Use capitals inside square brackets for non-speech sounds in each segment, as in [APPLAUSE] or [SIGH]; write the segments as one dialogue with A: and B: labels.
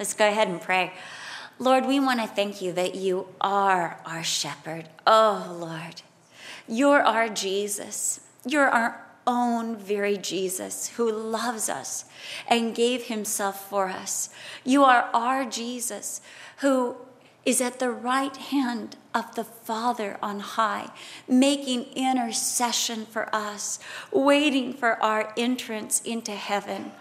A: Let's go ahead and pray. Lord, we want to thank you that you are our shepherd. Oh, Lord, you're our Jesus. You're our own very Jesus who loves us and gave himself for us. You are our Jesus who is at the right hand of the Father on high, making intercession for us, waiting for our entrance into heaven.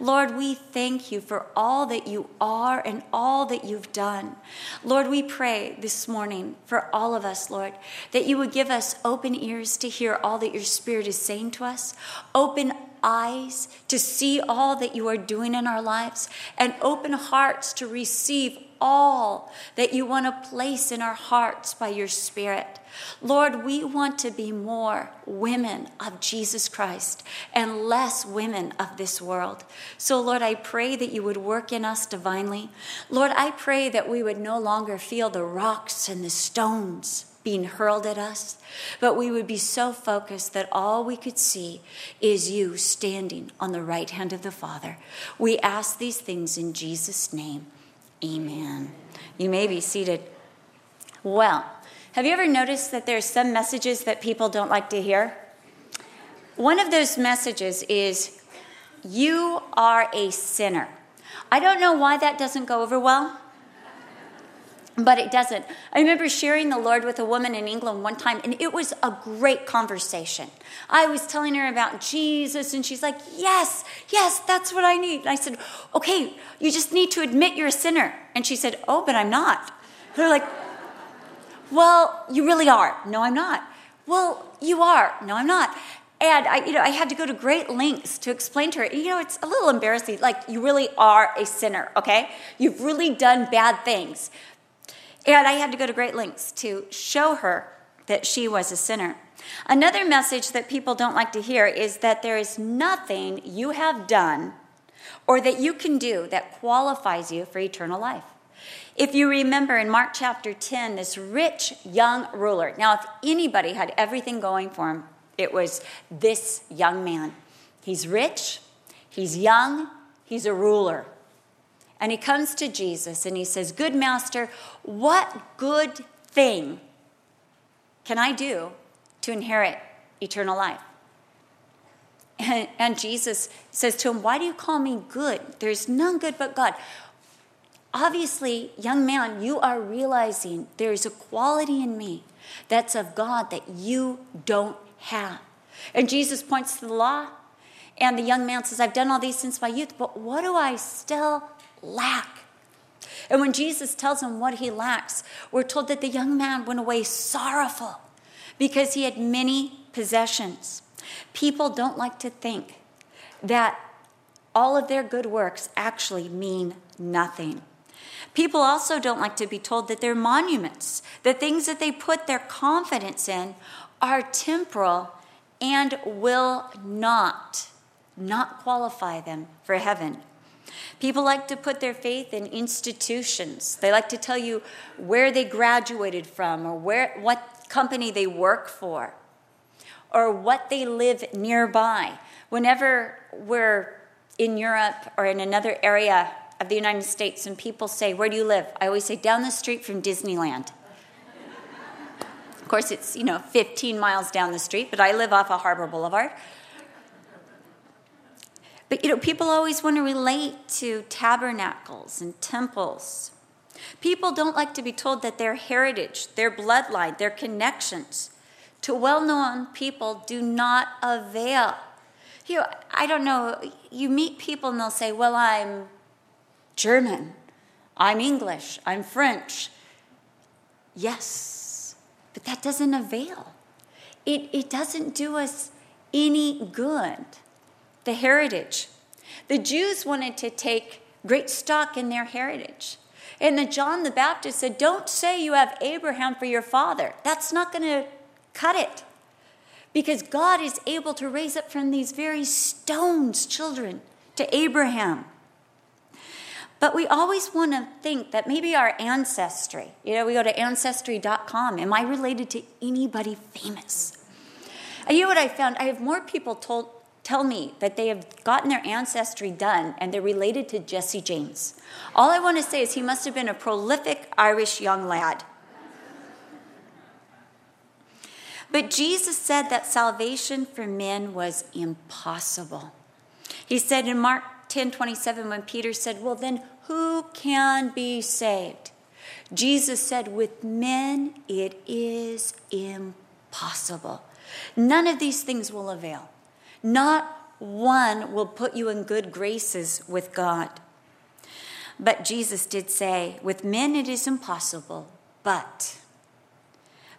A: Lord, we thank you for all that you are and all that you've done. Lord, we pray this morning for all of us, Lord, that you would give us open ears to hear all that your Spirit is saying to us, open eyes to see all that you are doing in our lives, and open hearts to receive all that you want to place in our hearts by your Spirit. Lord, we want to be more women of Jesus Christ and less women of this world. So, Lord, I pray that you would work in us divinely. Lord, I pray that we would no longer feel the rocks and the stones being hurled at us, but we would be so focused that all we could see is you standing on the right hand of the Father. We ask these things in Jesus' name. Amen. You may be seated. Well, have you ever noticed that there's some messages that people don't like to hear? One of those messages is, You are a sinner. I don't know why that doesn't go over well but it doesn't. I remember sharing the Lord with a woman in England one time, and it was a great conversation. I was telling her about Jesus, and she's like, Yes, yes, that's what I need. And I said, Okay, you just need to admit you're a sinner. And she said, Oh, but I'm not. They're like, Well, you really are. No, I'm not. Well, you are. No, I'm not. And I, you know, I had to go to great lengths to explain to her. You know, it's a little embarrassing. Like, you really are a sinner, okay? You've really done bad things. And I had to go to great lengths to show her that she was a sinner. Another message that people don't like to hear is that there is nothing you have done or that you can do that qualifies you for eternal life. If you remember in Mark chapter 10, this rich young ruler, now, if anybody had everything going for him, it was this young man. He's rich, he's young, he's a ruler. And he comes to Jesus and he says, Good master, what good thing can I do to inherit eternal life? And, [LAUGHS] and, Jesus says to him, Why do you call me good? There's none good but God. Obviously, young man, you are realizing there is a quality in me that's of God that you don't have. And Jesus points to the law, and the young man says, I've done all these since my youth, but what do I still lack. And when Jesus tells him what he lacks, we're told that the young man went away sorrowful because he had many possessions. People don't like to think that all of their good works actually mean nothing. People also don't like to be told that their monuments, the things that they put their confidence in, are temporal and will not not qualify them for heaven. People like to put their faith in institutions. They like to tell you where they graduated from or where, what company they work for or what they live nearby. Whenever we're in Europe or in another area of the United States and people say, Where do you live? I always say, Down the street from Disneyland. of course, it's, you know, 15 miles down the street, but I live off of Harbor Boulevard. But you know, people always want to relate to tabernacles and temples. People don't like to be told that their heritage, their bloodline, their connections to well known people do not avail. You know, I don't know, you meet people and they'll say, Well, I'm German, I'm English, I'm French. Yes, but that doesn't avail. It, it doesn't do us any good the heritage. The Jews wanted to take great stock in their heritage. And the John the Baptist said, Don't say you have Abraham for your father. That's not going to cut it. Because God is able to raise up from these very stones children to Abraham. But we always want to think that maybe our ancestry, you know, we go to ancestry.com. Am I related to anybody famous? And you know what I found? I have more people told, tell me that they have gotten their ancestry done and they're related to Jesse James. All I want to say is he must have been a prolific Irish young lad. But Jesus said that salvation for men was impossible. He said in Mark 10 27, when Peter said, Well, then who can be saved? Jesus said, With men it is impossible. None of these things will avail. Not one will put you in good graces with God. But Jesus did say, With men it is impossible, but,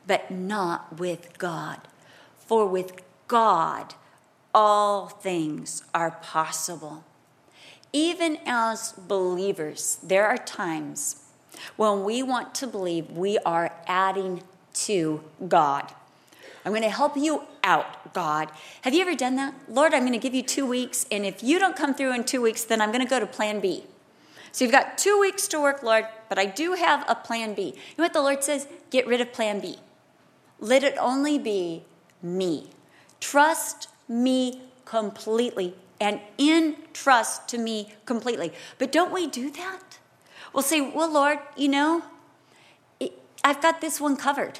A: but not with God. For with God all things are possible. Even as believers, there are times when we want to believe we are adding to God. I'm going to help you out, God. Have you ever done that? Lord, I'm going to give you two weeks, and if you don't come through in two weeks, then I'm going to go to plan B. So you've got two weeks to work, Lord, but I do have a plan B. You know what the Lord says? Get rid of plan B. Let it only be me. Trust me completely and in trust to me completely. But don't we do that? We'll say, Well, Lord, you know, I've got this one covered.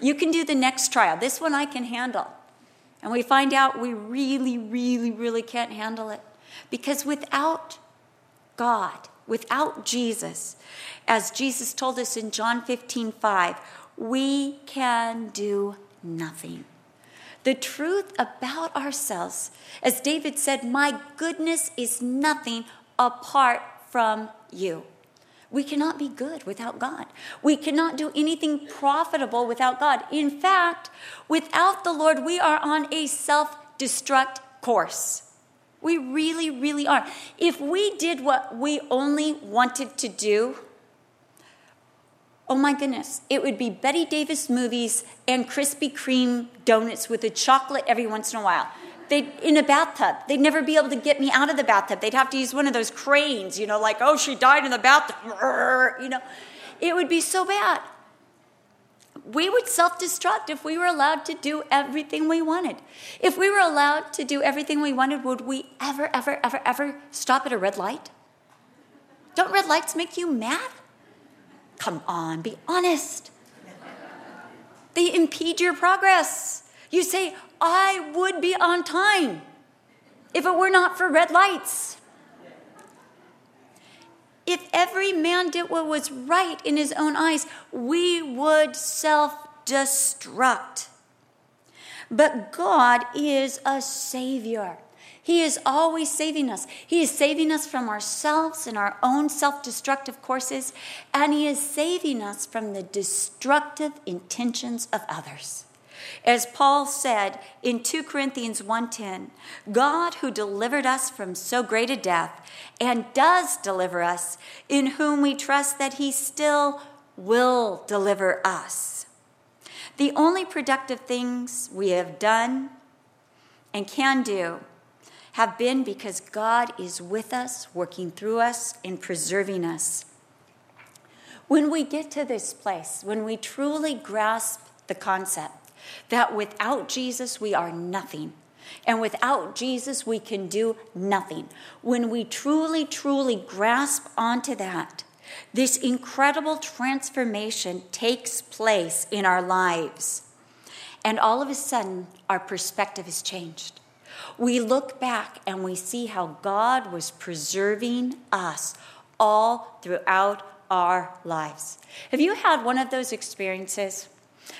A: You can do the next trial. This one I can handle. And we find out we really, really, really can't handle it. Because without God, without Jesus, as Jesus told us in John 15 5, we can do nothing. The truth about ourselves, as David said, my goodness is nothing apart from you. We cannot be good without God. We cannot do anything profitable without God. In fact, without the Lord, we are on a self destruct course. We really, really are. If we did what we only wanted to do, oh my goodness, it would be Bette Davis movies and Krispy Kreme donuts with a chocolate every once in a while they in a bathtub. They'd never be able to get me out of the bathtub. They'd have to use one of those cranes, you know, like, oh, she died in the bathtub. You know, it would be so bad. We would self destruct if we were allowed to do everything we wanted. If we were allowed to do everything we wanted, would we ever, ever, ever, ever stop at a red light? Don't red lights make you mad? Come on, be honest. They impede your progress. You say, I would be on time if it were not for red lights. If every man did what was right in his own eyes, we would self destruct. But God is a Savior. He is always saving us. He is saving us from ourselves and our own self destructive courses, and He is saving us from the destructive intentions of others. As Paul said in 2 Corinthians 1:10, God who delivered us from so great a death and does deliver us, in whom we trust that he still will deliver us. The only productive things we have done and can do have been because God is with us, working through us, and preserving us. When we get to this place, when we truly grasp the concept that without Jesus, we are nothing. And without Jesus, we can do nothing. When we truly, truly grasp onto that, this incredible transformation takes place in our lives. And all of a sudden, our perspective has changed. We look back and we see how God was preserving us all throughout our lives. Have you had one of those experiences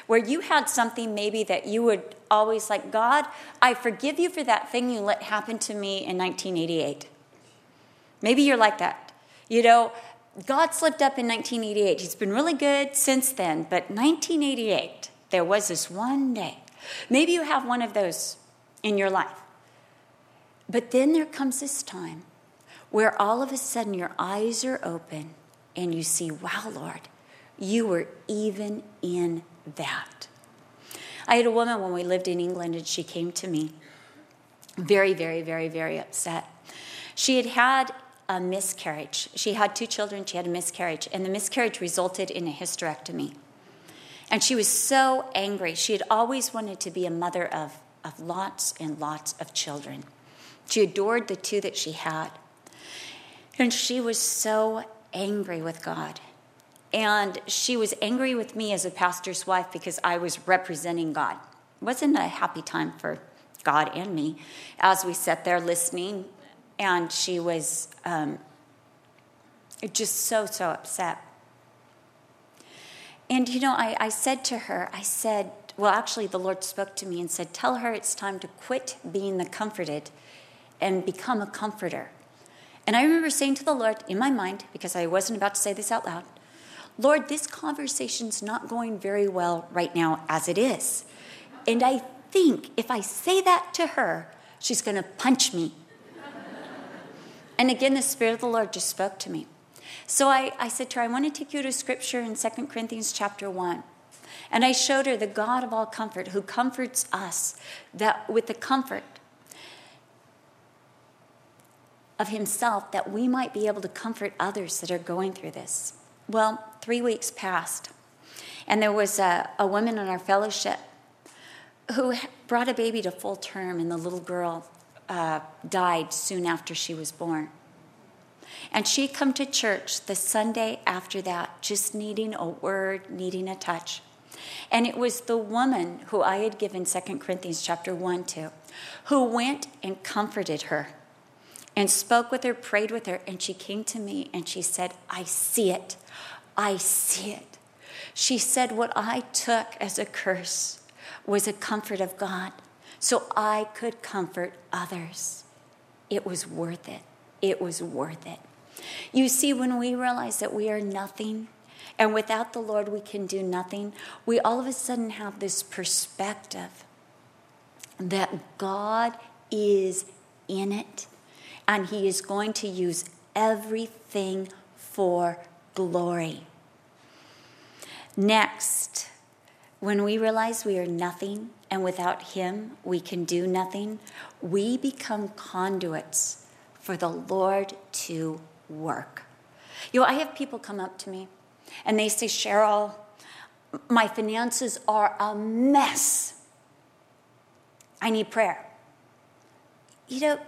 A: where you had something maybe that you would always like, God, I forgive you for that thing you let happen to me in 1988. Maybe you're like that. You know, God slipped up in 1988. He's been really good since then, but 1988, there was this one day. Maybe you have one of those in your life. But then there comes this time where all of a sudden your eyes are open and you see, wow, Lord, you were even in that. I had a woman when we lived in England, and she came to me very, very, very, very upset. She had had a miscarriage. She had two children, she had a miscarriage, and the miscarriage resulted in a hysterectomy. And she was so angry. She had always wanted to be a mother of, of lots and lots of children. She adored the two that she had. And she was so angry with God. And she was angry with me as a pastor's wife because I was representing God. It wasn't a happy time for God and me as we sat there listening. And she was um, just so, so upset. And, you know, I, I said to her, I said, well, actually, the Lord spoke to me and said, Tell her it's time to quit being the comforted and become a comforter. And I remember saying to the Lord in my mind, because I wasn't about to say this out loud, Lord, this conversation's not going very well right now as it is. And I think if I say that to her, she's going to punch me. and again, the Spirit of the Lord just spoke to me. So I, I said to her, I want to take you to scripture in 2 Corinthians chapter 1. And I showed her the God of all comfort who comforts us that with the comfort of himself that we might be able to comfort others that are going through this. Well, three weeks passed, and there was a, a woman in our fellowship who brought a baby to full term, and the little girl uh, died soon after she was born. And she'd come to church the Sunday after that, just needing a word, needing a touch. And it was the woman who I had given 2 Corinthians chapter 1 to, who went and comforted her and spoke with her, prayed with her, and she came to me and she said, I see it. I see it. She said, What I took as a curse was a comfort of God, so I could comfort others. It was worth it. It was worth it. You see, when we realize that we are nothing, and without the Lord we can do nothing, we all of a sudden have this perspective that God is in it and He is going to use everything for glory. Next, when we realize we are nothing and without Him we can do nothing, we become conduits for the Lord to work. You know, I have people come up to me and they say, Cheryl, my finances are a mess. I need prayer. You know,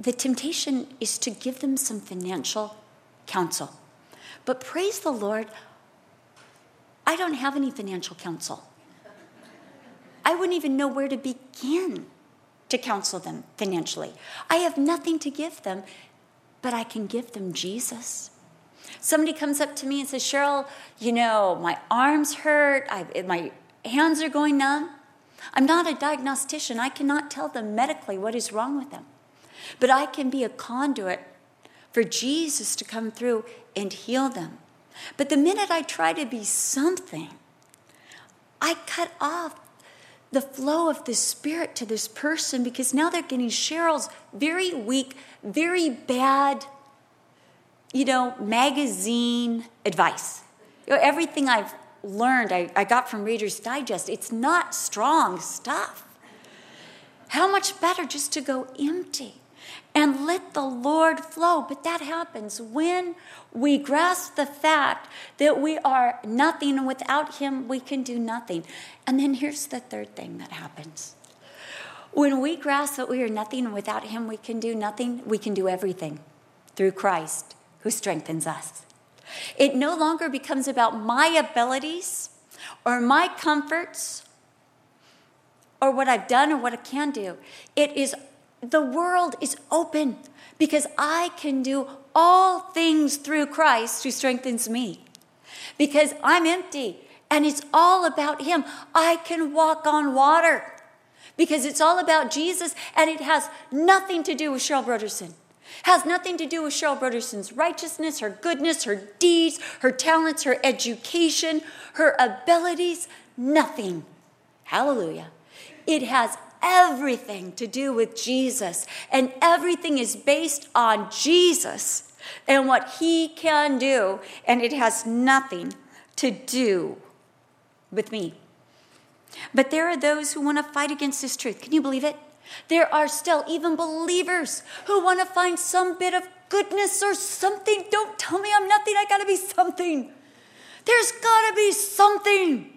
A: the temptation is to give them some financial counsel. But praise the Lord, I don't have any financial counsel. I wouldn't even know where to begin to counsel them financially. I have nothing to give them, but I can give them Jesus. Somebody comes up to me and says, Cheryl, you know, my arms hurt, I, my hands are going numb. I'm not a diagnostician. I cannot tell them medically what is wrong with them. But I can be a conduit for Jesus to come through and heal them. But the minute I try to be something, I cut off the flow of the Spirit to this person because now they're getting Cheryl's very weak, very bad you know, magazine advice. You know, everything I've learned, I, I got from Reader's Digest, it's not strong stuff. How much better just to go empty and let the Lord flow. But that happens when we grasp the fact that we are nothing and without Him we can do nothing. And then here's the third thing that happens. When we grasp that we are nothing and without Him we can do nothing, we can do everything through Christ who strengthens us. It no longer becomes about my abilities or my comforts or what I've done or what I can do. It is the world is open because I can do all things through Christ who strengthens me. Because I'm empty and it's all about Him. I can walk on water because it's all about Jesus and it has nothing to do with Cheryl Brodersen. Has nothing to do with Cheryl Brodersen's righteousness, her goodness, her deeds, her talents, her education, her abilities. Nothing. Hallelujah. It has everything to do with Jesus, and everything is based on Jesus and what he can do, and it has nothing to do with me. But there are those who want to fight against this truth. Can you believe it? There are still even believers who want to find some bit of goodness or something. Don't tell me I'm nothing. I got to be something. There's got to be something.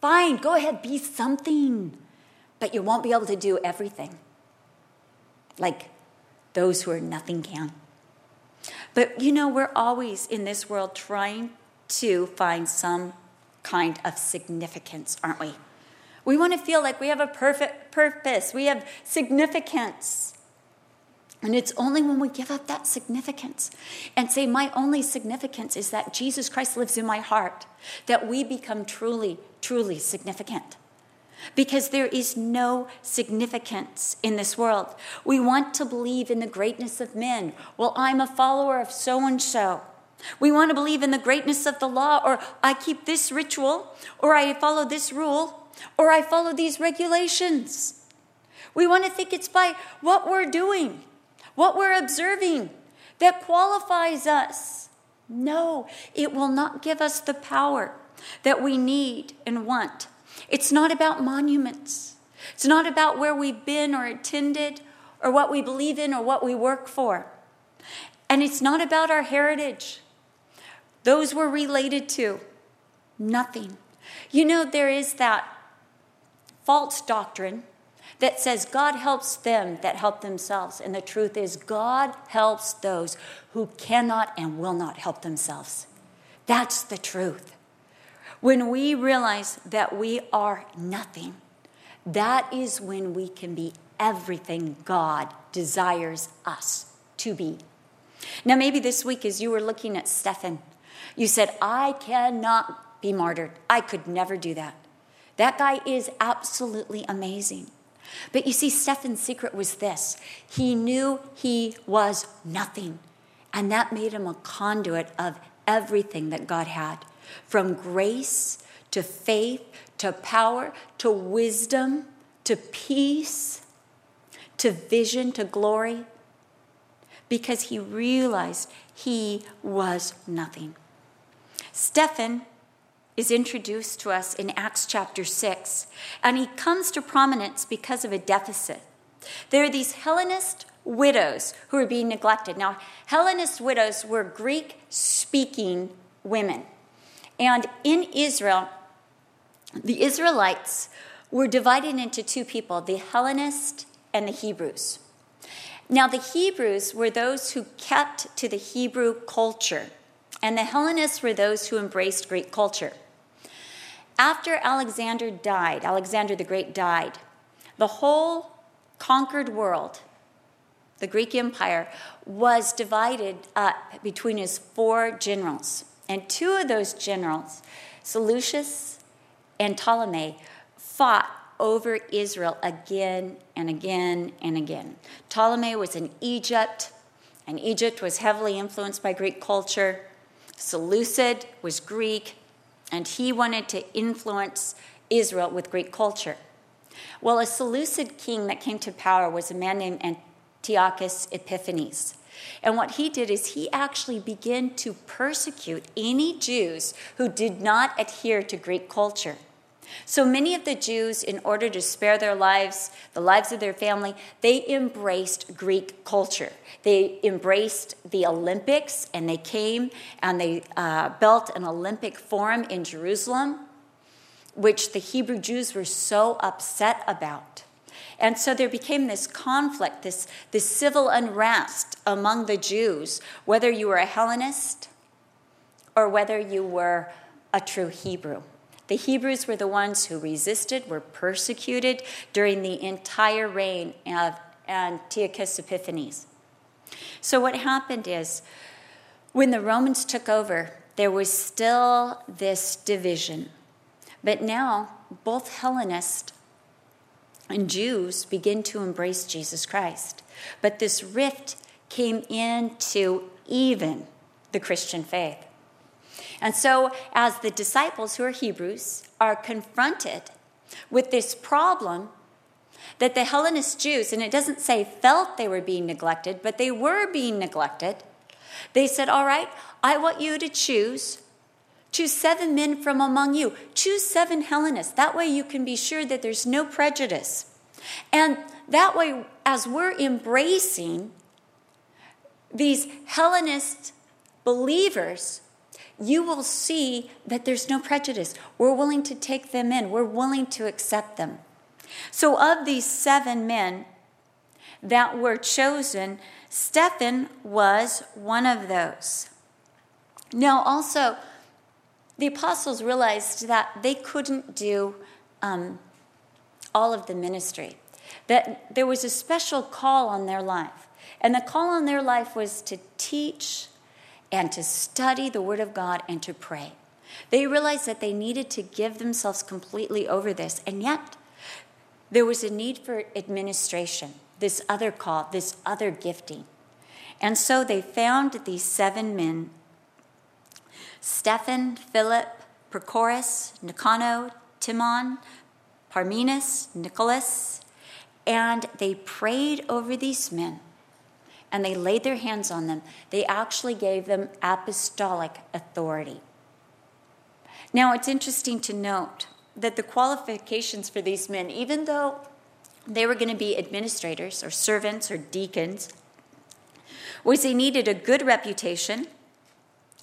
A: Fine, go ahead, be something. But you won't be able to do everything. like those who are nothing can. But you know, we're always in this world trying to find some kind of significance, aren't we? We want to feel like we have a perfect purpose, we have significance. And it's only when we give up that significance and say, My only significance is that Jesus Christ lives in my heart, that we become truly, truly significant. Because there is no significance in this world. We want to believe in the greatness of men. Well, I'm a follower of so and so. We want to believe in the greatness of the law, or I keep this ritual, or I follow this rule, or I follow these regulations. We want to think it's by what we're doing what we're observing that qualifies us. No, it will not give us the power that we need and want. It's not about monuments. It's not about where we've been or attended or what we believe in or what we work for. And it's not about our heritage. Those we're related to. Nothing. You know, there is that false doctrine that says God helps them that help themselves. And the truth is, God helps those who cannot and will not help themselves. That's the truth. When we realize that we are nothing, that is when we can be everything God desires us to be. Now, maybe this week, as you were looking at Stephen, you said, I cannot be martyred. I could never do that. That guy is absolutely amazing. But you see, Stephen's secret was this he knew he was nothing. And that made him a conduit of everything that God had from grace to faith to power to wisdom to peace to vision to glory because he realized he was nothing. Stephen is introduced to us in Acts chapter 6, and he comes to prominence because of a deficit. There are these Hellenist widows who are being neglected. Now, Hellenist widows were Greek speaking women. And in Israel, the Israelites were divided into two people the Hellenists and the Hebrews. Now, the Hebrews were those who kept to the Hebrew culture and the Hellenists were those who embraced Greek culture. After Alexander died, Alexander the Great died, the whole conquered world, the Greek Empire, was divided up between his four generals. And two of those generals, Seleucus and Ptolemy, fought over Israel again and again and again. Ptolemy was in Egypt, and Egypt was heavily influenced by Greek culture. Seleucid was Greek, and he wanted to influence Israel with Greek culture. Well, a Seleucid king that came to power was a man named Antiochus Epiphanes. And what he did is he actually began to persecute any Jews who did not adhere to Greek culture. So many of the Jews, in order to spare their lives, the lives of their family, they embraced Greek culture. They embraced the Olympics and they came and they uh, built an Olympic Forum in Jerusalem, which the Hebrew Jews were so upset about. And so there became this conflict, this, this civil unrest among the Jews, whether you were a Hellenist or whether you were a true Hebrew. The Hebrews were the ones who resisted, were persecuted during the entire reign of Antiochus Epiphanes. So, what happened is when the Romans took over, there was still this division. But now, both Hellenists and Jews begin to embrace Jesus Christ. But this rift came into even the Christian faith. And so, as the disciples who are Hebrews are confronted with this problem that the Hellenist Jews, and it doesn't say felt they were being neglected, but they were being neglected, they said, All right, I want you to choose. Choose seven men from among you. Choose seven Hellenists. That way you can be sure that there's no prejudice. And that way, as we're embracing these Hellenist believers, you will see that there's no prejudice. We're willing to take them in, we're willing to accept them. So, of these seven men, that were chosen, Stephen was one of those. Now, also, the apostles realized that they couldn't do um, all of the ministry, that there was a special call on their life. And the call on their life was to teach and to study the Word of God and to pray. They realized that they needed to give themselves completely over this, and yet there was a need for administration, this other call, this other gifting. And so they found these seven men Stephen, Philip, Prochorus, Nicanor, Timon, Parmenas, Nicholas, and they prayed over these men and they laid their hands on them. They actually gave them apostolic authority. Now, it's interesting to note that the qualifications for these men, even though they were going to be administrators or servants or deacons, was they needed a good reputation,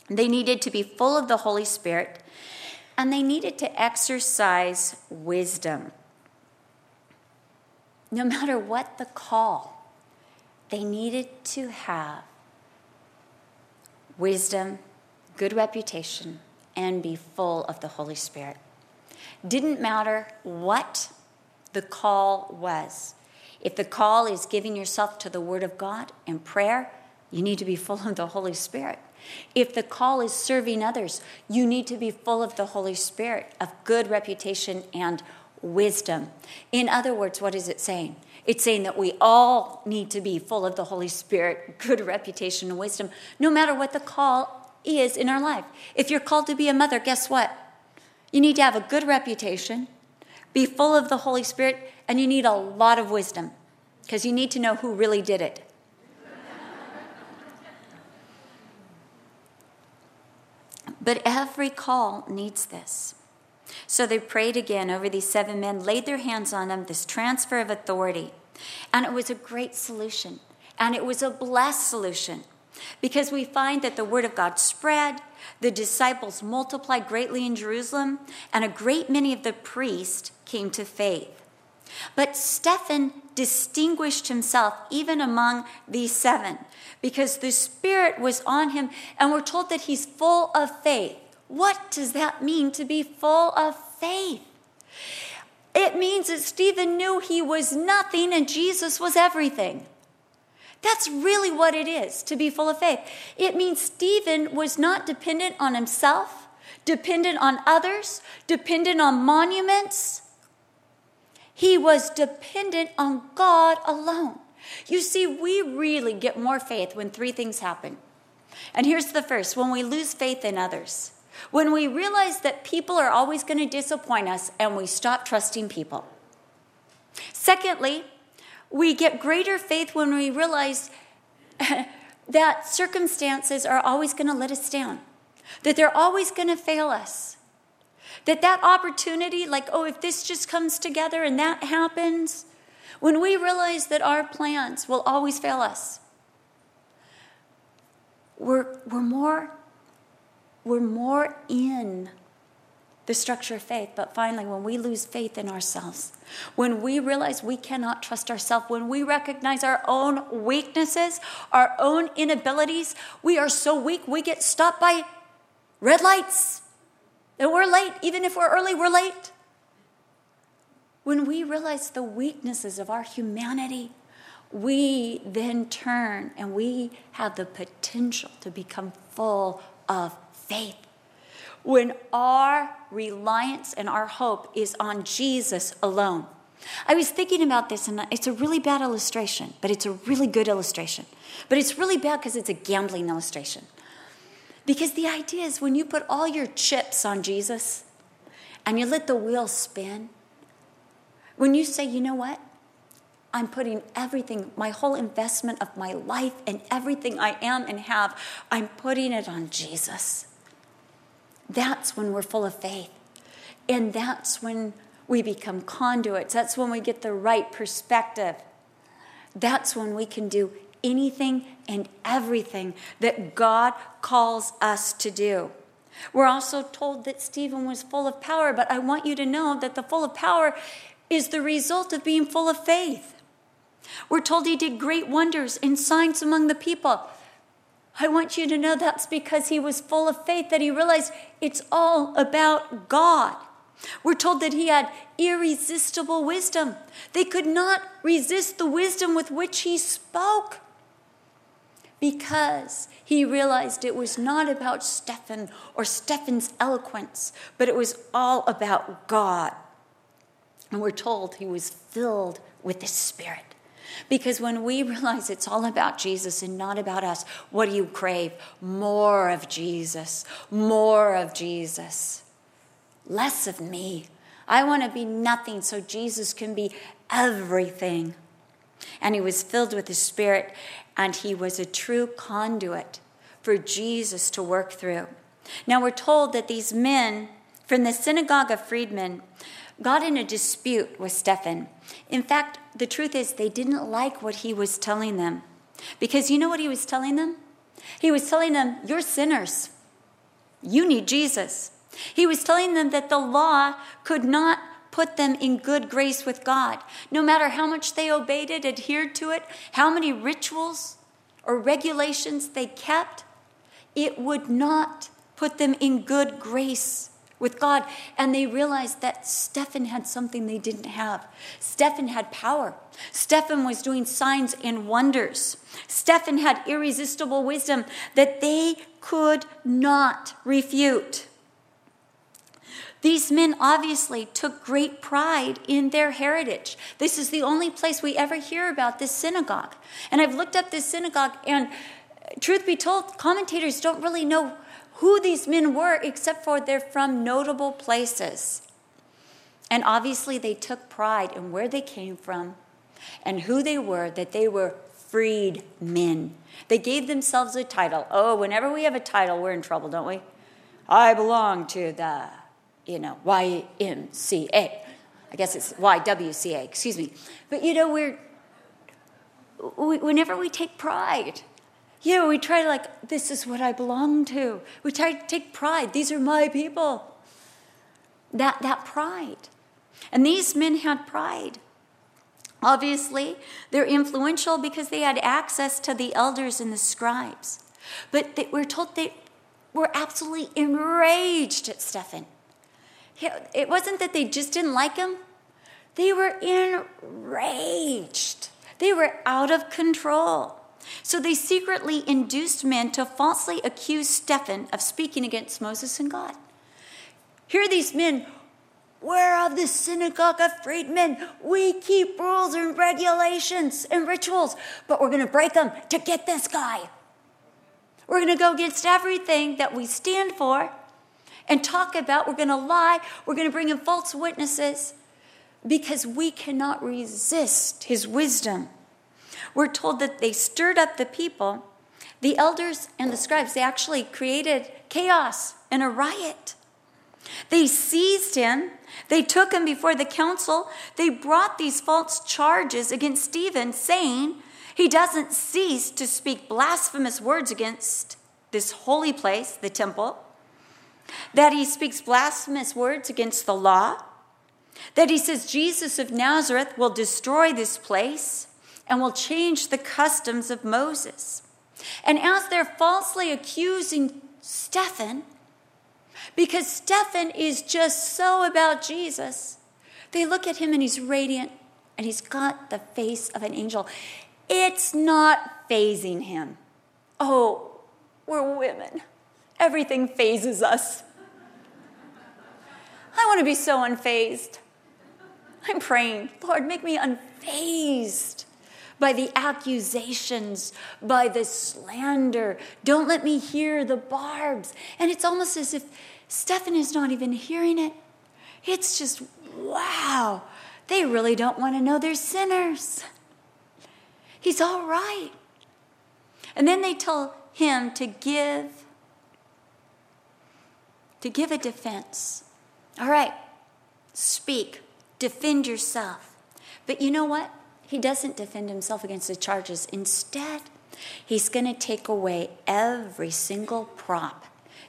A: they needed to be full of the Holy Spirit, and they needed to exercise wisdom. No matter what the call, they needed to have wisdom, good reputation, and be full of the Holy Spirit. Didn't matter what the call was. If the call is giving yourself to the Word of God and prayer, you need to be full of the Holy Spirit. If the call is serving others, you need to be full of the Holy Spirit, of good reputation and wisdom. In other words, what is it saying? It's saying that we all need to be full of the Holy Spirit, good reputation, and wisdom, no matter what the call is in our life. If you're called to be a mother, guess what? You need to have a good reputation, be full of the Holy Spirit, and you need a lot of wisdom because you need to know who really did it. But every call needs this. So they prayed again over these seven men, laid their hands on them, this transfer of authority. And it was a great solution. And it was a blessed solution because we find that the word of God spread, the disciples multiplied greatly in Jerusalem, and a great many of the priests came to faith. But Stephen distinguished himself even among these seven because the Spirit was on him, and we're told that he's full of faith. What does that mean to be full of faith? It means that Stephen knew he was nothing and Jesus was everything. That's really what it is to be full of faith. It means Stephen was not dependent on himself, dependent on others, dependent on monuments. He was dependent on God alone. You see, we really get more faith when three things happen. And here's the first when we lose faith in others, when we realize that people are always going to disappoint us and we stop trusting people. Secondly, we get greater faith when we realize [LAUGHS] that circumstances are always going to let us down, that they're always going to fail us. That that opportunity, like, oh, if this just comes together and that happens, when we realize that our plans will always fail us, we're, we're more we're more in the structure of faith. But finally, when we lose faith in ourselves, when we realize we cannot trust ourselves, when we recognize our own weaknesses, our own inabilities, we are so weak we get stopped by red lights. And we're late. Even if we're early, we're late. When we realize the weaknesses of our humanity, we then turn and we have the potential to become full of faith. When our reliance and our hope is on Jesus alone. I was thinking about this, and it's a really bad illustration, but it's a really good illustration. But it's really bad because it's a gambling illustration. Because the idea is when you put all your chips on Jesus and you let the wheel spin, when you say, you know what? I'm putting everything, my whole investment of my life and everything I am and have, I'm putting it on Jesus. That's when we're full of faith. And that's when we become conduits. That's when we get the right perspective. That's when we can do anything and everything that God calls us to do. We're also told that Stephen was full of power, but I want you to know that the full of power is the result of being full of faith. We're told he did great wonders and signs among the people. I want you to know that's because he was full of faith, that he realized it's all about God. We're told that he had irresistible wisdom. They could not resist the wisdom with which he spoke because he realized it was not about Stephen or Stephen's eloquence, but it was all about God. And we're told he was filled with the Spirit. Because when we realize it's all about Jesus and not about us, what do you crave? More of Jesus, more of Jesus, less of me. I want to be nothing so Jesus can be everything. And he was filled with the Spirit, and he was a true conduit for Jesus to work through. Now we're told that these men from the synagogue of freedmen got in a dispute with Stephen. In fact, the truth is, they didn't like what he was telling them. Because you know what he was telling them? He was telling them, You're sinners. You need Jesus. He was telling them that the law could not put them in good grace with God. No matter how much they obeyed it, adhered to it, how many rituals or regulations they kept, it would not put them in good grace with God. And they realized that Stephen had something they didn't have. Stephen had power. Stephen was doing signs and wonders. Stephen had irresistible wisdom that they could not refute. These men obviously took great pride in their heritage. This is the only place we ever hear about this synagogue. And I've looked up this synagogue, and uh, truth be told, commentators don't really know who these men were, except for they're from notable places. And obviously, they took pride in where they came from and who they were, that they were freed men. They gave themselves a title. Oh, whenever we have a title, we're in trouble, don't we? I belong to the, you know, YMCA. I guess it's YWCA, excuse me. But you know, we're, whenever we take pride you know, we try to like, this is what I belong to. We try to take pride. These are my people. That, that pride. And these men had pride. Obviously, they're influential because they had access to the elders and the scribes. But they, we're told they were absolutely enraged at Stephen. It wasn't that they just didn't like him, they were enraged. They were out of control. So they secretly induced men to falsely accuse Stephen of speaking against Moses and God. Here these men, we're of the synagogue of freedmen. We keep rules and regulations and rituals, but we're going to break them to get this guy. We're going to go against everything that we stand for and talk about. We're going to lie. We're going to bring in false witnesses because we cannot resist his wisdom we're told that they stirred up the people. The elders and the scribes, they actually created chaos and a riot. They seized him. They took him before the council. They brought these false charges against Stephen, saying he doesn't cease to speak blasphemous words against this holy place, the temple, that he speaks blasphemous words against the law, that he says Jesus of Nazareth will destroy this place, and will change the customs of Moses. And as they're falsely accusing Stephen, because Stephen is just so about Jesus, they look at him and he's radiant and he's got the face of an angel. It's not fazing him. Oh, we're women. Everything fazes us. I want to be so unfazed. I'm praying, Lord, make me unfazed by the accusations, by the slander. Don't let me hear the barbs. And it's almost as if Stephen is not even hearing it. It's just, wow, they really don't want to know they're sinners. He's all right. And then they tell him to give to give a defense. All right. Speak. Defend yourself. But you know what? he doesn't defend himself against the charges. Instead, he's going to take away every single prop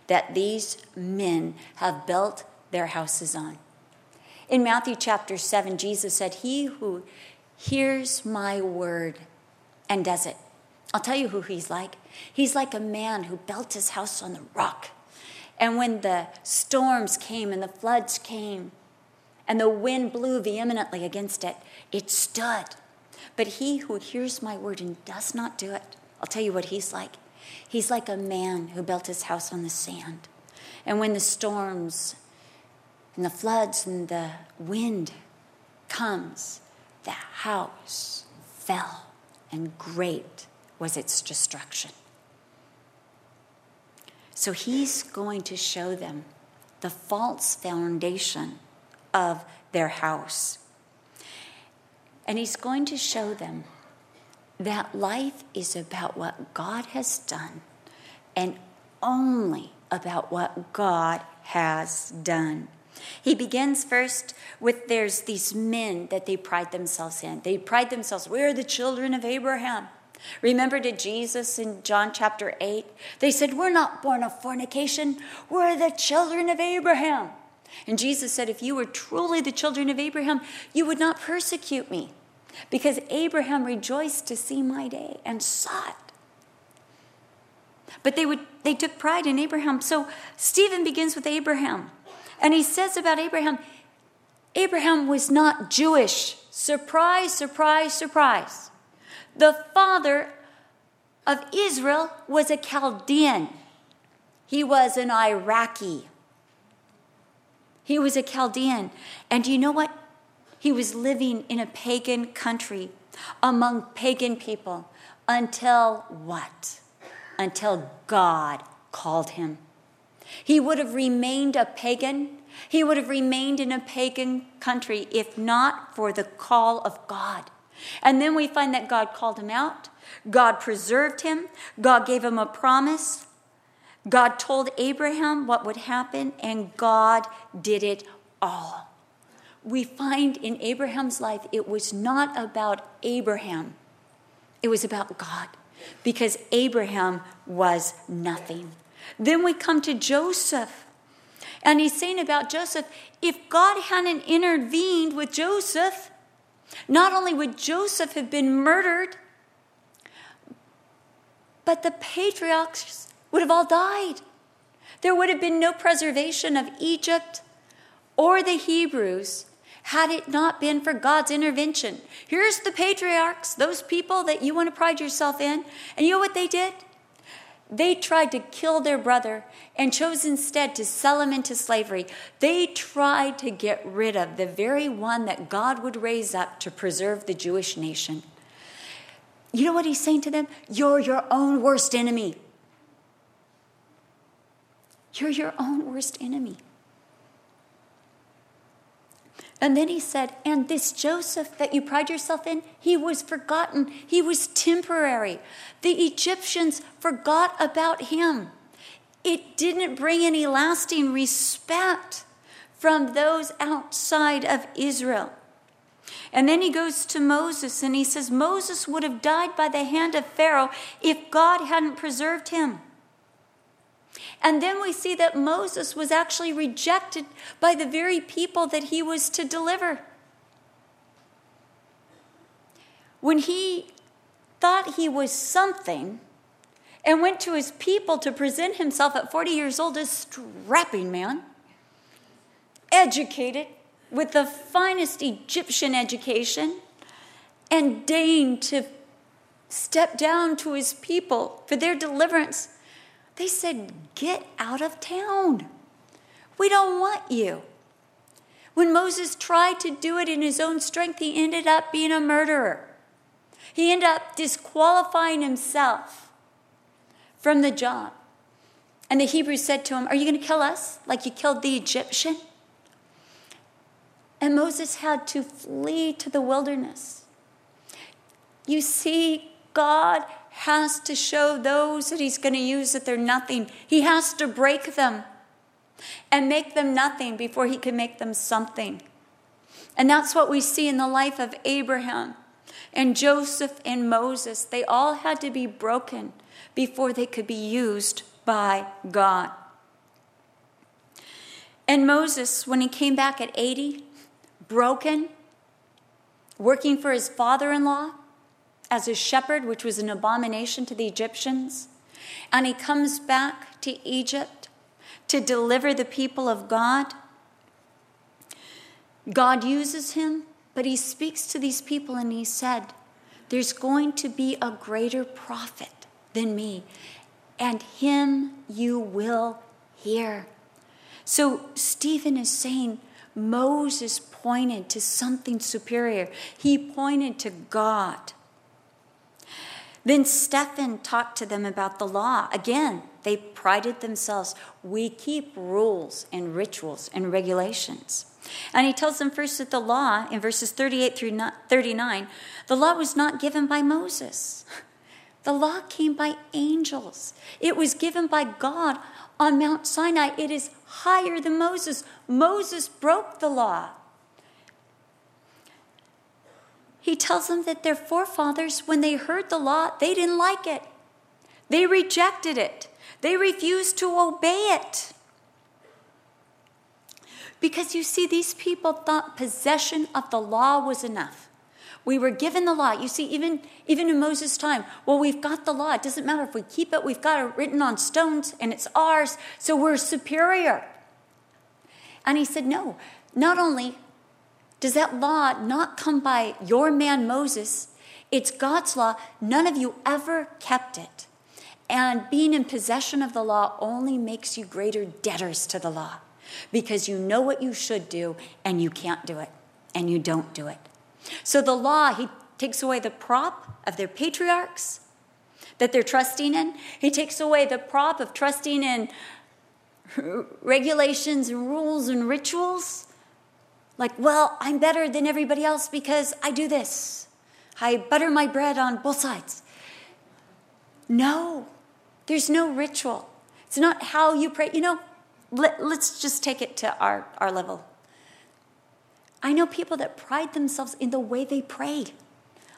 A: that these men have built their houses on. In Matthew chapter 7, Jesus said, He who hears my word and does it. I'll tell you who he's like. He's like a man who built his house on the rock. And when the storms came and the floods came and the wind blew vehemently against it, it stood. But he who hears my word and does not do it, I'll tell you what he's like. He's like a man who built his house on the sand. And when the storms and the floods and the wind comes, the house fell, and great was its destruction. So he's going to show them the false foundation of their house. And he's going to show them that life is about what God has done and only about what God has done. He begins first with there's these men that they pride themselves in. They pride themselves, we're the children of Abraham. Remember to Jesus in John chapter 8? They said, We're not born of fornication, we're the children of Abraham. And Jesus said, If you were truly the children of Abraham, you would not persecute me, because Abraham rejoiced to see my day and saw it. But they, would, they took pride in Abraham. So Stephen begins with Abraham. And he says about Abraham, Abraham was not Jewish. Surprise, surprise, surprise. The father of Israel was a Chaldean. He was an Iraqi. He was a Chaldean. And do you know what? He was living in a pagan country among pagan people until what? Until God called him. He would have remained a pagan. He would have remained in a pagan country if not for the call of God. And then we find that God called him out, God preserved him, God gave him a promise, God told Abraham what would happen, and God did it all. We find in Abraham's life it was not about Abraham, it was about God, because Abraham was nothing. Then we come to Joseph. And he's saying about Joseph if God hadn't intervened with Joseph, not only would Joseph have been murdered, but the patriarchs would have all died. There would have been no preservation of Egypt or the Hebrews had it not been for God's intervention. Here's the patriarchs, those people that you want to pride yourself in. And you know what they did? They tried to kill their brother and chose instead to sell him into slavery. They tried to get rid of the very one that God would raise up to preserve the Jewish nation. You know what he's saying to them? You're your own worst enemy. You're your own worst enemy. And then he said, And this Joseph that you pride yourself in, he was forgotten. He was temporary. The Egyptians forgot about him. It didn't bring any lasting respect from those outside of Israel. And then he goes to Moses and he says, Moses would have died by the hand of Pharaoh if God hadn't preserved him. And then we see that Moses was actually rejected by the very people that he was to deliver. When he thought he was something and went to his people to present himself at 40 years old as a strapping man, educated with the finest Egyptian education, and deigned to step down to his people for their deliverance they said, Get out of town. We don't want you. When Moses tried to do it in his own strength, he ended up being a murderer. He ended up disqualifying himself from the job. And the Hebrews said to him, Are you going to kill us like you killed the Egyptian? And Moses had to flee to the wilderness. You see, God has to show those that he's going to use that they're nothing. He has to break them and make them nothing before he can make them something. And that's what we see in the life of Abraham and Joseph and Moses. They all had to be broken before they could be used by God. And Moses, when he came back at 80, broken, working for his father in law as a shepherd, which was an abomination to the Egyptians. And he comes back to Egypt to deliver the people of God. God uses him, but he speaks to these people and he said, There's going to be a greater prophet than me, and him you will hear. So Stephen is saying Moses pointed to something superior, he pointed to God. Then Stephen talked to them about the law. Again, they prided themselves. We keep rules and rituals and regulations. And he tells them first that the law, in verses 38 through 39, the law was not given by Moses. [LAUGHS] The law came by angels. It was given by God on Mount Sinai. It is higher than Moses. Moses broke the law. He tells them that their forefathers, when they heard the law, they didn't like it. They rejected it. They refused to obey it. Because you see, these people thought possession of the law was enough. We were given the law. You see, even, even in Moses' time, well, we've got the law. It doesn't matter if we keep it, we've got it written on stones and it's ours, so we're superior. And he said, No, not only does that law not come by your man Moses, it's God's law. None of you ever kept it. And being in possession of the law only makes you greater debtors to the law because you know what you should do and you can't do it and you don't do it. So the law, he takes away the prop of their patriarchs that they're trusting in. He takes away the prop of trusting in [LAUGHS] regulations and rules and rituals. Like, well, I'm better than everybody else because I do this. I butter my bread on both sides. No, there's no ritual. It's not how you pray. You know, let, us just take it to our, our level. I know people that pride themselves in the way they prayed.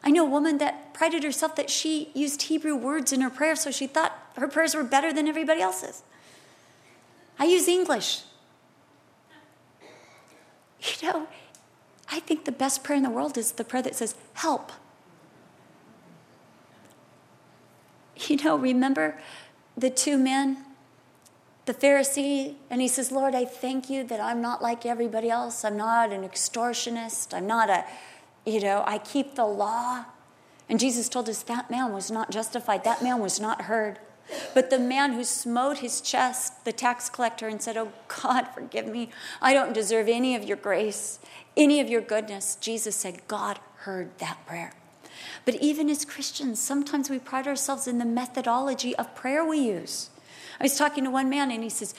A: I know a woman that prided herself that she used Hebrew words in her prayer, so she thought her prayers were better than everybody else's. I use English. You know, I think the best prayer in the world is the prayer that says, Help. You know, remember the two men the Pharisee and he says, Lord, I thank you that I'm not like everybody else. I'm not an extortionist. I'm not a, you know, I keep the law. And Jesus told us that man was not justified. That man was not heard. But the man who smote his chest, the tax collector, and said, Oh God, forgive me. I don't deserve any of your grace, any of your goodness. Jesus said, God heard that prayer. But even as Christians, sometimes we pride ourselves in the methodology of prayer we use. I was talking to one man and he says,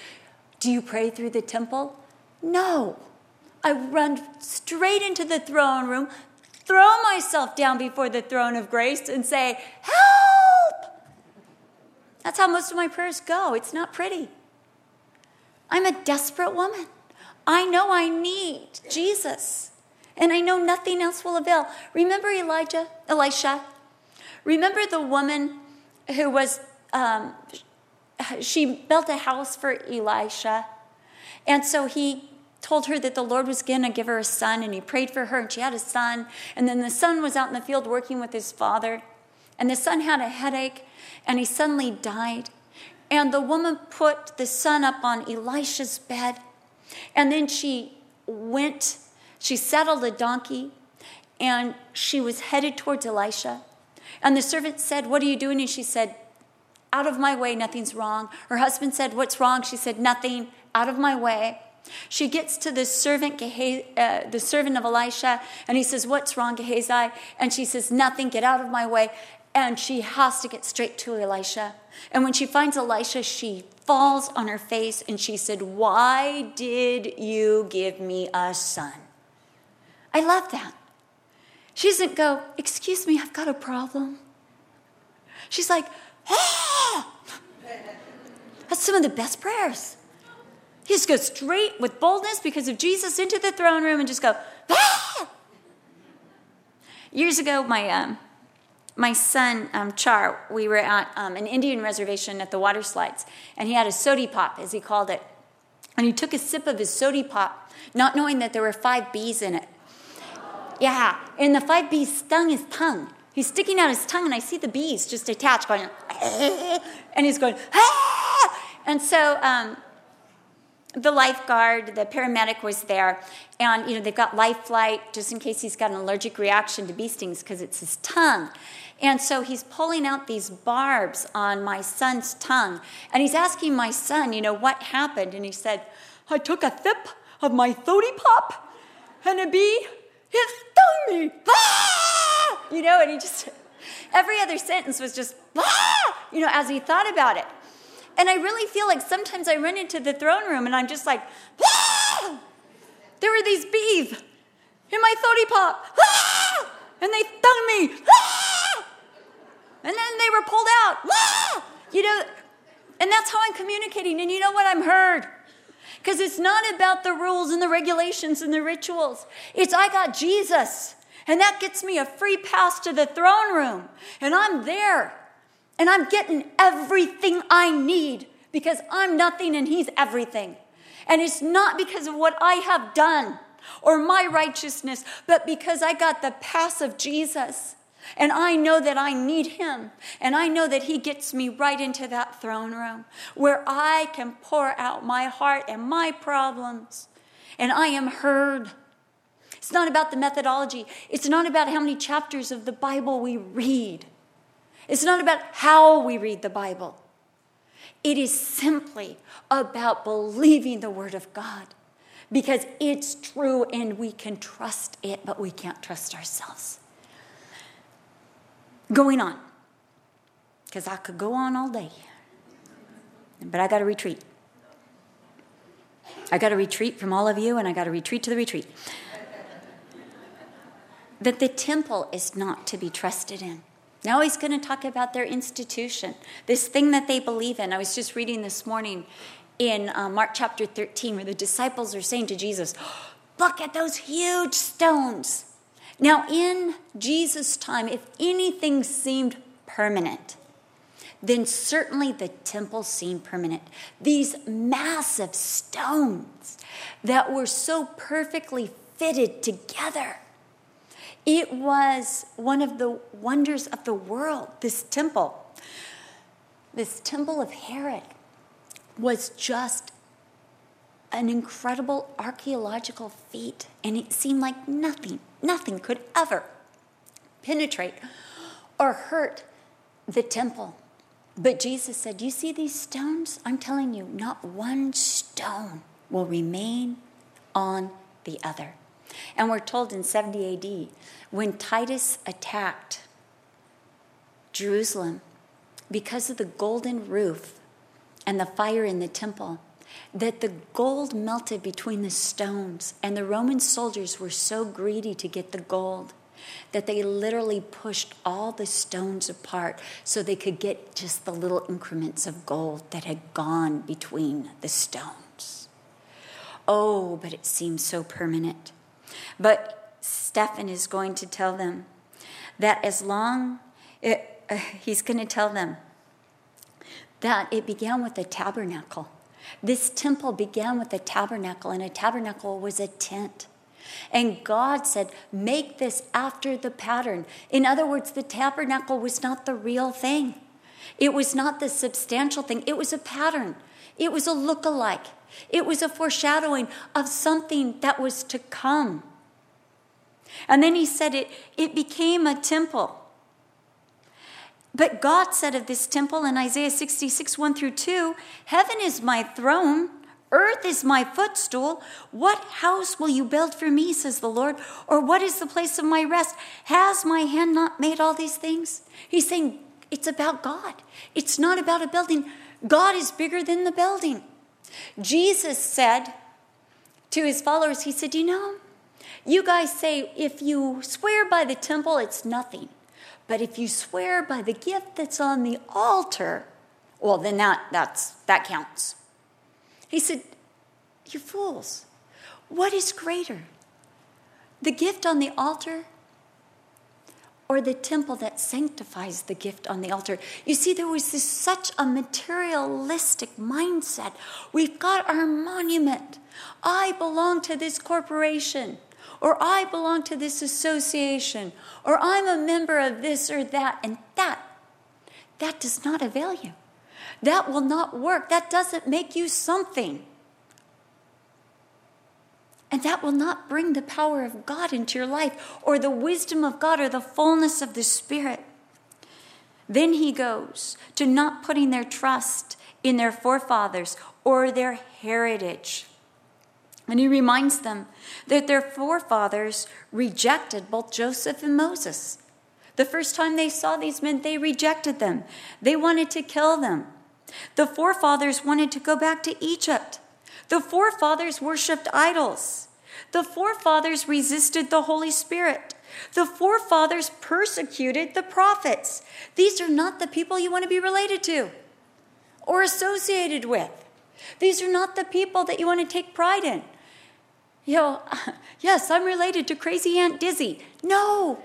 A: Do you pray through the temple? No. I run straight into the throne room, throw myself down before the throne of grace, and say, Help! That's how most of my prayers go. It's not pretty. I'm a desperate woman. I know I need Jesus, and I know nothing else will avail. Remember Elijah, Elisha? Remember the woman who was um, she built a house for Elisha. And so he told her that the Lord was going to give her a son, and he prayed for her, and she had a son. And then the son was out in the field working with his father, and the son had a headache, and he suddenly died. And the woman put the son up on Elisha's bed, and then she went, she saddled a donkey, and she was headed towards Elisha. And the servant said, What are you doing? And she said, out of my way, nothing's wrong. Her husband said, What's wrong? She said, Nothing, out of my way. She gets to the servant, uh, the servant of Elisha, and he says, What's wrong, Gehazi? And she says, Nothing, get out of my way. And she has to get straight to Elisha. And when she finds Elisha, she falls on her face and she said, Why did you give me a son? I love that. She doesn't go, Excuse me, I've got a problem. She's like, ah! That's some of the best prayers. You just go straight with boldness because of Jesus into the throne room and just go, ah! Years ago, my, um, my son, um, Char, we were at um, an Indian reservation at the water slides, and he had a sody pop, as he called it. And he took a sip of his sody pop, not knowing that there were five bees in it. Yeah. And the five bees stung his tongue. He's sticking out his tongue, and I see the bees just attached, going, [LAUGHS] and he's going, ah! and so um, the lifeguard, the paramedic was there, and you know they've got life flight just in case he's got an allergic reaction to bee stings because it's his tongue. And so he's pulling out these barbs on my son's tongue, and he's asking my son, you know, what happened? And he said, I took a sip of my thody pop, and a bee, it stung me. Ah! You know, and he just, every other sentence was just, ah! you know, as he thought about it. And I really feel like sometimes I run into the throne room and I'm just like, ah! there were these bees in my thody pop, ah! and they stung me, ah! And then they were pulled out, ah! you know, and that's how I'm communicating. And you know what? I'm heard. Because it's not about the rules and the regulations and the rituals. It's I got Jesus. And that gets me a free pass to the throne room. And I'm there. And I'm getting everything I need because I'm nothing and He's everything. And it's not because of what I have done or my righteousness, but because I got the pass of Jesus. And I know that I need Him. And I know that He gets me right into that throne room where I can pour out my heart and my problems. And I am heard. It's not about the methodology, it's not about how many chapters of the Bible we read. It's not about how we read the Bible. It is simply about believing the Word of God because it's true and we can trust it, but we can't trust ourselves. Going on, because I could go on all day, but I got to retreat. I got to retreat from all of you, and I got to retreat to the retreat. that the temple is not to be trusted in. Now he's going to talk about their institution, this thing that they believe in. I was just reading this morning in uh, Mark chapter 13 where the disciples are saying to Jesus, Look at those huge stones. Now, in Jesus' time, if anything seemed permanent, then certainly the temple seemed permanent. These massive stones that were so perfectly fitted together it was one of the wonders of the world, this temple. This temple of Herod was just an incredible archaeological feat, and it seemed like nothing, nothing could ever penetrate or hurt the temple. But Jesus said, You see these stones? I'm telling you, not one stone will remain on the other. And we're told in 70 AD, when Titus attacked Jerusalem, because of the golden roof and the fire in the temple, that the gold melted between the stones, and the Roman soldiers were so greedy to get the gold that they literally pushed all the stones apart so they could get just the little increments of gold that had gone between the stones. Oh, but it seemed so permanent. But Stephen is going to tell them that as long, it, uh, he's going to tell them that it began with the tabernacle. This temple began with a tabernacle, and a tabernacle was a tent. And God said, Make this after the pattern. In other words, the tabernacle was not the real thing, it was not the substantial thing, it was a pattern, it was a look-alike, it was a foreshadowing of something that was to come. And then he said it, it became a temple. But God said of this temple in Isaiah 66, 1 through 2 Heaven is my throne, earth is my footstool. What house will you build for me, says the Lord? Or what is the place of my rest? Has my hand not made all these things? He's saying it's about God, it's not about a building. God is bigger than the building. Jesus said to his followers, He said, You know, you guys say if you swear by the temple, it's nothing. But if you swear by the gift that's on the altar, well, then that, that's, that counts. He said, You fools, what is greater? The gift on the altar or the temple that sanctifies the gift on the altar. You see, there was this such a materialistic mindset. We've got our monument. I belong to this corporation. Or I belong to this association, or I'm a member of this or that, and that, that does not avail you. That will not work. That doesn't make you something. And that will not bring the power of God into your life, or the wisdom of God, or the fullness of the Spirit. Then he goes to not putting their trust in their forefathers or their heritage. And he reminds them that their forefathers rejected both Joseph and Moses. The first time they saw these men, they rejected them. They wanted to kill them. The forefathers wanted to go back to Egypt. The forefathers worshiped idols. The forefathers resisted the Holy Spirit. The forefathers persecuted the prophets. These are not the people you want to be related to or associated with. These are not the people that you want to take pride in. You [LAUGHS] know, yes, I'm related to crazy Aunt Dizzy. No,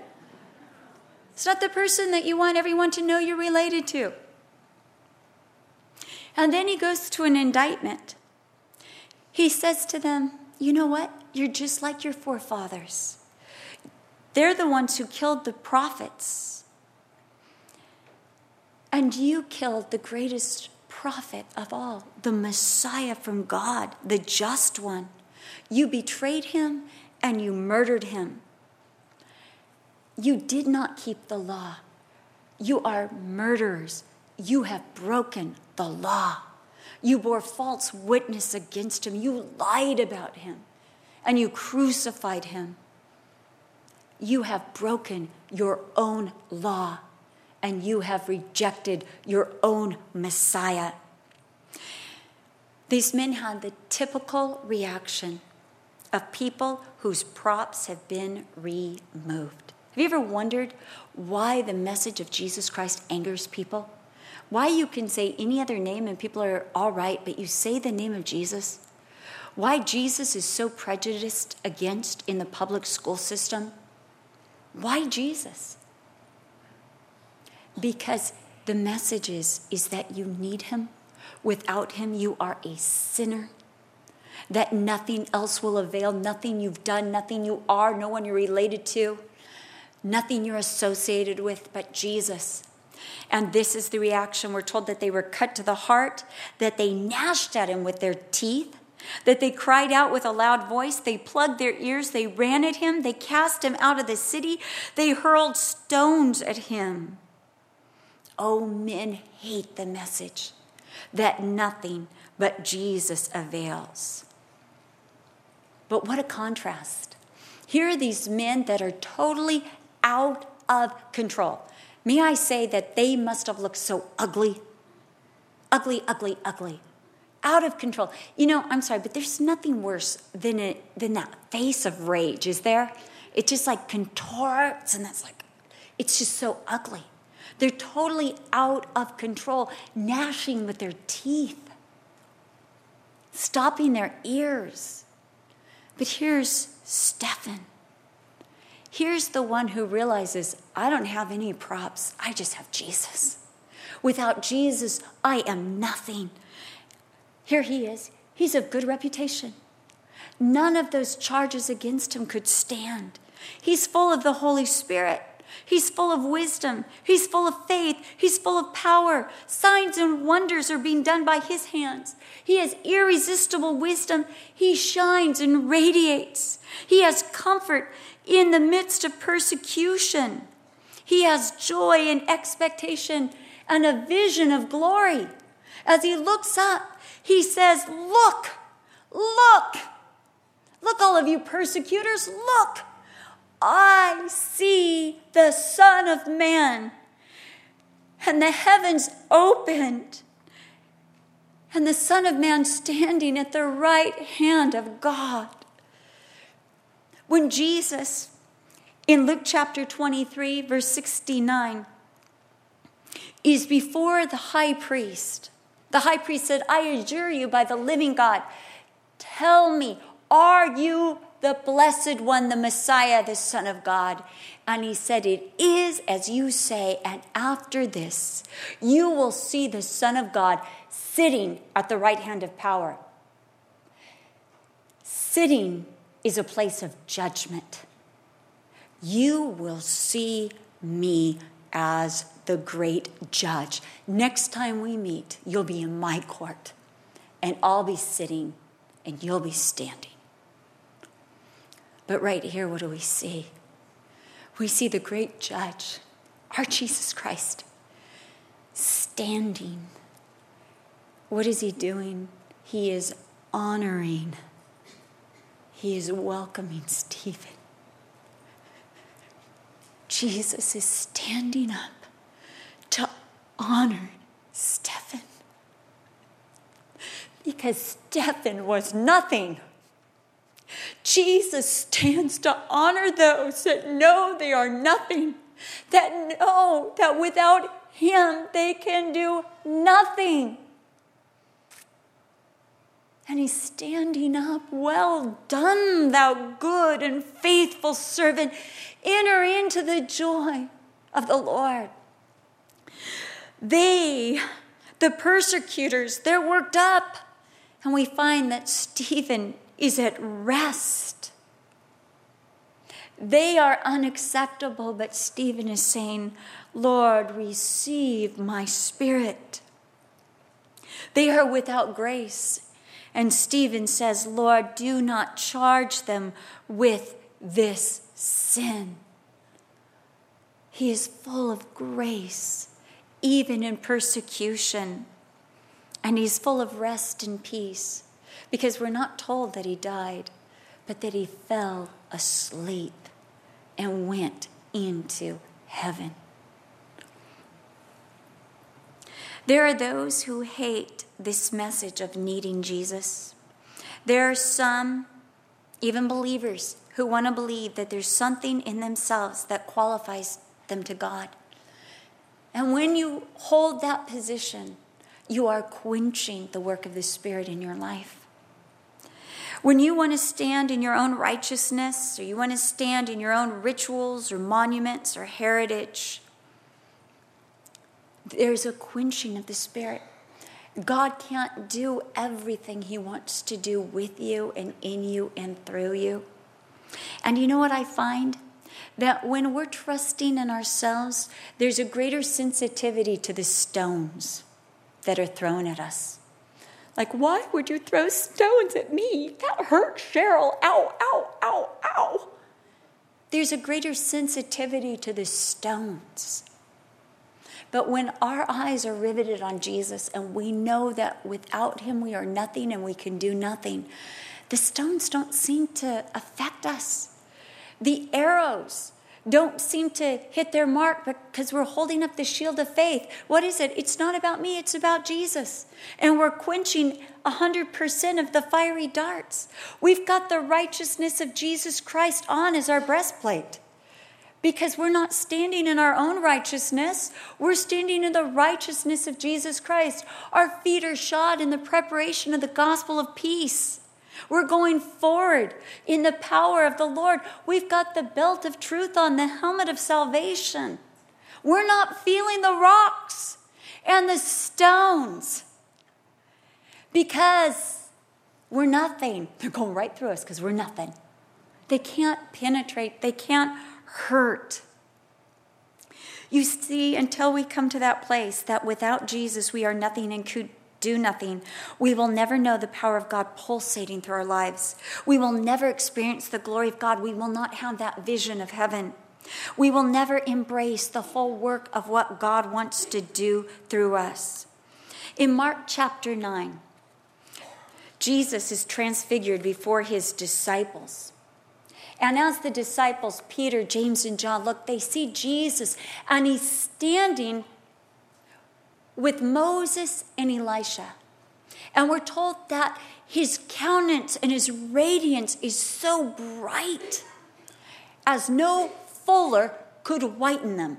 A: it's not the person that you want everyone to know you're related to. And then he goes to an indictment. He says to them, You know what? You're just like your forefathers. They're the ones who killed the prophets. And you killed the greatest prophet of all, the Messiah from God, the just one. You betrayed him and you murdered him. You did not keep the law. You are murderers. You have broken the law. You bore false witness against him. You lied about him and you crucified him. You have broken your own law and you have rejected your own Messiah. These men had the typical reaction of people whose props have been removed. Have you ever wondered why the message of Jesus Christ angers people? Why you can say any other name and people are all right, but you say the name of Jesus? Why Jesus is so prejudiced against in the public school system? Why Jesus? Because the message is, is that you need him. Without him, you are a sinner. That nothing else will avail, nothing you've done, nothing you are, no one you're related to, nothing you're associated with but Jesus. And this is the reaction. We're told that they were cut to the heart, that they gnashed at him with their teeth, that they cried out with a loud voice, they plugged their ears, they ran at him, they cast him out of the city, they hurled stones at him. Oh, men hate the message that nothing but Jesus avails. But what a contrast. Here are these men that are totally out of control. May I say that they must have looked so ugly? Ugly, ugly, ugly. Out of control. You know, I'm sorry, but there's nothing worse than, it, than that face of rage, is there? It just like contorts and that's like, it's just so ugly. They're totally out of control, gnashing with their teeth, stopping their ears. But here's Stephen. Here's the one who realizes I don't have any props, I just have Jesus. Without Jesus, I am nothing. Here he is. He's of good reputation. None of those charges against him could stand. He's full of the Holy Spirit. He's full of wisdom. He's full of faith. He's full of power. Signs and wonders are being done by his hands. He has irresistible wisdom. He shines and radiates. He has comfort in the midst of persecution. He has joy and expectation and a vision of glory. As he looks up, he says, Look, look, look, all of you persecutors, look. I see the Son of Man. And the heavens opened, and the Son of Man standing at the right hand of God. When Jesus, in Luke chapter 23, verse 69, is before the high priest, the high priest said, I adjure you by the living God, tell me, are you the blessed one, the Messiah, the Son of God. And he said, It is as you say, and after this, you will see the Son of God sitting at the right hand of power. Sitting is a place of judgment. You will see me as the great judge. Next time we meet, you'll be in my court, and I'll be sitting, and you'll be standing. But right here, what do we see? We see the great judge, our Jesus Christ, standing. What is he doing? He is honoring, he is welcoming Stephen. Jesus is standing up to honor Stephen. Because Stephen was nothing. Jesus stands to honor those that know they are nothing, that know that without him they can do nothing. And he's standing up. Well done, thou good and faithful servant. Enter into the joy of the Lord. They, the persecutors, they're worked up. And we find that Stephen is at rest. They are unacceptable, but Stephen is saying, Lord, receive my spirit. They are without grace. And Stephen says, Lord, do not charge them with this sin. He is full of grace, even in persecution. And he's full of rest and peace because we're not told that he died, but that he fell asleep and went into heaven. There are those who hate this message of needing Jesus. There are some, even believers, who want to believe that there's something in themselves that qualifies them to God. And when you hold that position, you are quenching the work of the Spirit in your life. When you want to stand in your own righteousness, or you want to stand in your own rituals or monuments or heritage, there's a quenching of the spirit. God can't do everything He wants to do with you and in you and through you. And you know what I find? That when we're trusting in ourselves, there's a greater sensitivity to the stones that are thrown at us. Like, why would you throw stones at me? That hurt Cheryl. Ow, ow, ow, ow. There's a greater sensitivity to the stones but when our eyes are riveted on Jesus and we know that without him we are nothing and we can do nothing, the stones don't seem to affect us. The arrows don't seem to hit their mark because we're holding up the shield of faith. What is it? It's not about me, it's about Jesus. And we're quenching 100% of the fiery darts. We've got the righteousness of Jesus Christ on as our breastplate because we're not standing in our own righteousness. We're standing in the righteousness of Jesus Christ. Our feet are shod in the preparation of the gospel of peace. We're going forward in the power of the Lord. We've got the belt of truth on, the helmet of salvation. We're not feeling the rocks and the stones because we're nothing. They're going right through us because we're nothing. They can't penetrate, they can't hurt. You see, until we come to that place that without Jesus we are nothing and could do nothing, we will never know the power of God pulsating through our lives. We will never experience the glory of God. We will not have that vision of heaven. We will never embrace the full work of what God wants to do through us. In Mark chapter 9, Jesus is transfigured before his disciples. And as the disciples, Peter, James, and John, look, they see Jesus, and he's standing with Moses and Elisha. And we're told that his countenance and his radiance is so bright as no fuller could whiten them.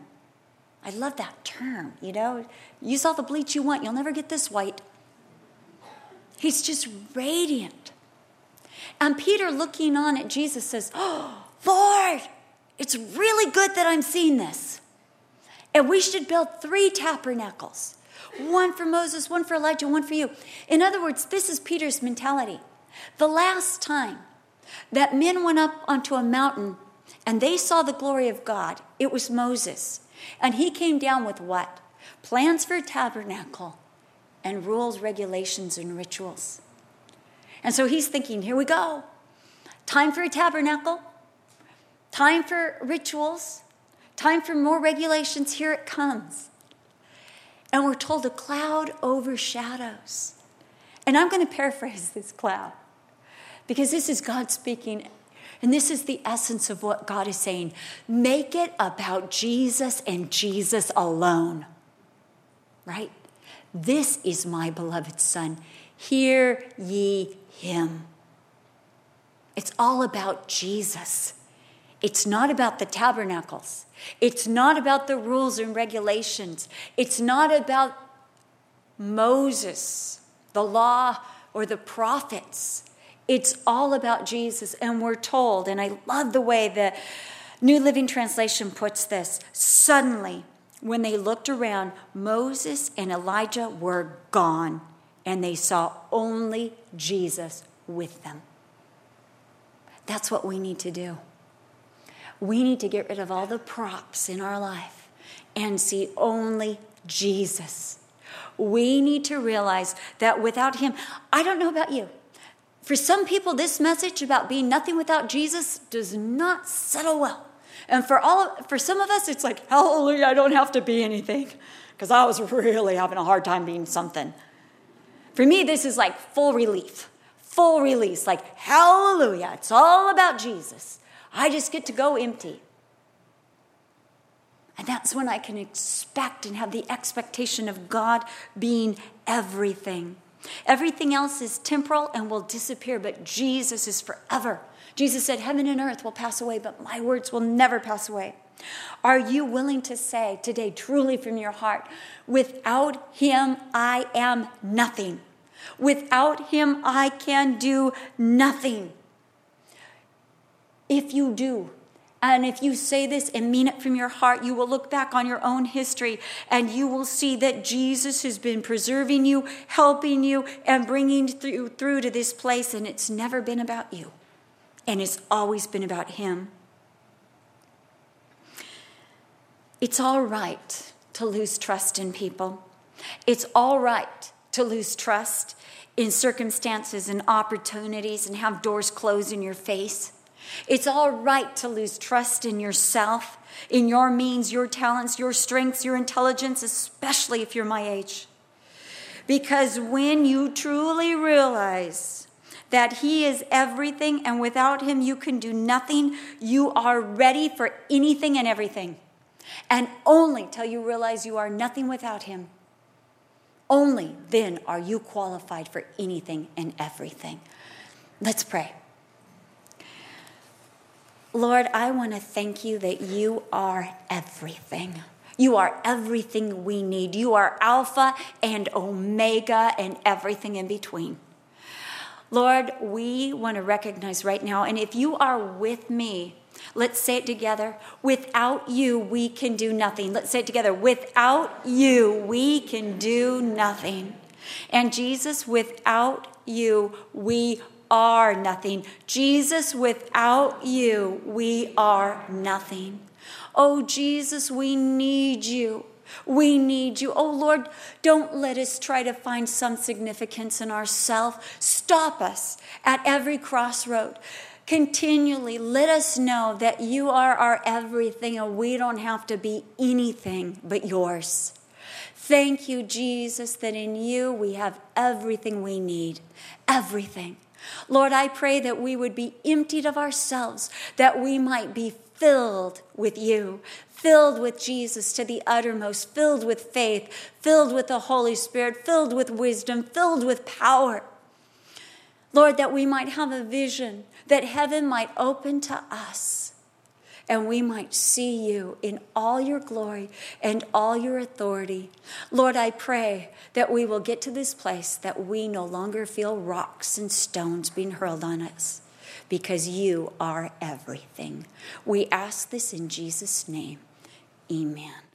A: I love that term, you know. Use all the bleach you want, you'll never get this white. He's just radiant. And Peter, looking on at Jesus, says, Oh, Lord, it's really good that I'm seeing this. And we should build three tabernacles one for Moses, one for Elijah, one for you. In other words, this is Peter's mentality. The last time that men went up onto a mountain and they saw the glory of God. It was Moses. And he came down with what? Plans for a tabernacle and rules, regulations, and rituals. And so he's thinking, here we go. Time for a tabernacle, time for rituals, time for more regulations. Here it comes. And we're told a cloud overshadows. And I'm going to paraphrase this cloud because this is God speaking. And this is the essence of what God is saying. Make it about Jesus and Jesus alone. Right? This is my beloved Son. Hear ye him. It's all about Jesus. It's not about the tabernacles. It's not about the rules and regulations. It's not about Moses, the law, or the prophets. It's all about Jesus. And we're told, and I love the way the New Living Translation puts this suddenly, when they looked around, Moses and Elijah were gone, and they saw only Jesus with them. That's what we need to do. We need to get rid of all the props in our life and see only Jesus. We need to realize that without Him, I don't know about you. For some people, this message about being nothing without Jesus does not settle well. And for all for some of us, it's like, hallelujah, I don't have to be anything. Because I was really having a hard time being something. For me, this is like full relief, full release, like hallelujah. It's all about Jesus. I just get to go empty. And that's when I can expect and have the expectation of God being everything. Everything else is temporal and will disappear, but Jesus is forever. Jesus said, Heaven and earth will pass away, but my words will never pass away. Are you willing to say today, truly from your heart, without him, I am nothing? Without him, I can do nothing. If you do, and if you say this and mean it from your heart, you will look back on your own history and you will see that Jesus has been preserving you, helping you, and bringing you through to this place, and it's never been about you, and it's always been about Him. It's all right to lose trust in people. It's all right to lose trust in circumstances and opportunities and have doors close in your face. It's all right to lose trust in yourself, in your means, your talents, your strengths, your intelligence, especially if you're my age. Because when you truly realize that He is everything and without Him you can do nothing, you are ready for anything and everything. And only till you realize you are nothing without Him, only then are you qualified for anything and everything. Let's pray. Lord, I want to thank you that you are everything. You are everything we need. You are Alpha and Omega and everything in between. Lord, we want to recognize right now, and if you are with me, let's say it together. Without you, we can do nothing. Let's say it together. Without you, we can do nothing. And Jesus, without you, we are nothing. Jesus, without you, we are nothing. Oh, Jesus, we need you. We need you. Oh, Lord, don't let us try to find some significance in ourselves. Stop us at every crossroad. Continually let us know that you are our everything and we don't have to be anything but yours. Thank you, Jesus, that in you we have everything we need. Everything. Lord, I pray that we would be emptied of ourselves, that we might be filled with you, filled with Jesus to the uttermost, filled with faith, filled with the Holy Spirit, filled with wisdom, filled with power. Lord, that we might have a vision, that heaven might open to us and we might see you in all your glory and all your authority. Lord, I pray that we will get to this place that we no longer feel rocks and stones being hurled on us because you are everything. We ask this in Jesus' name. Amen.